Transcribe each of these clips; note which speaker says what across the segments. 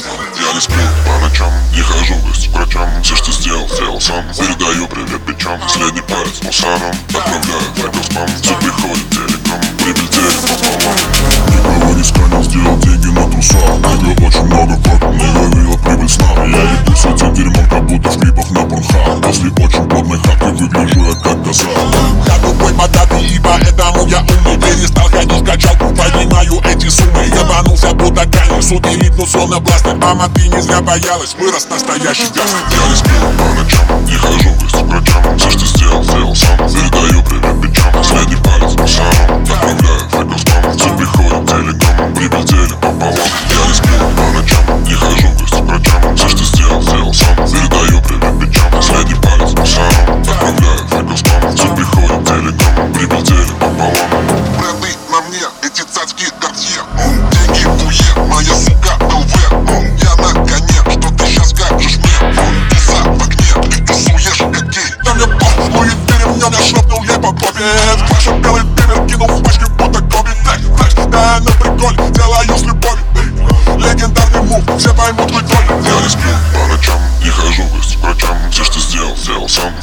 Speaker 1: не сплю по ночам Не хожу к врачам. Все, что сделал, сделал сам. Передаю привет печам Средний палец мусором Отправляю факел спам Все приходит телеком. Прибыль телек пополам Никого не сканил, сделал деньги на трусах Нига очень много фактов, нига видела прибыль сна. Я иду с этим дерьмом, как будто в клипах на порнхаб. После очень плотной хатки выгляжу я как коза
Speaker 2: суды липнут словно бластер Мама, ты не зря боялась, вырос настоящий гангстер
Speaker 1: Я не сплю по ночам, не хожу в к врачам Все, что сделал, сделал сам. Передаю привет печам Средний палец мусором Отправляю факел спам Все приходит телеком Прибыль телек пополам Я не сплю по ночам, не хожу в к врачам Все, что сделал, сделал сам. Передаю привет печам Средний палец мусором Отправляю факел спам Все приходит телеком Прибыль телек пополам
Speaker 2: Бренды на мне, эти цацки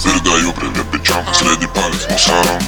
Speaker 2: Передаю привет бичам Средний палец мусорам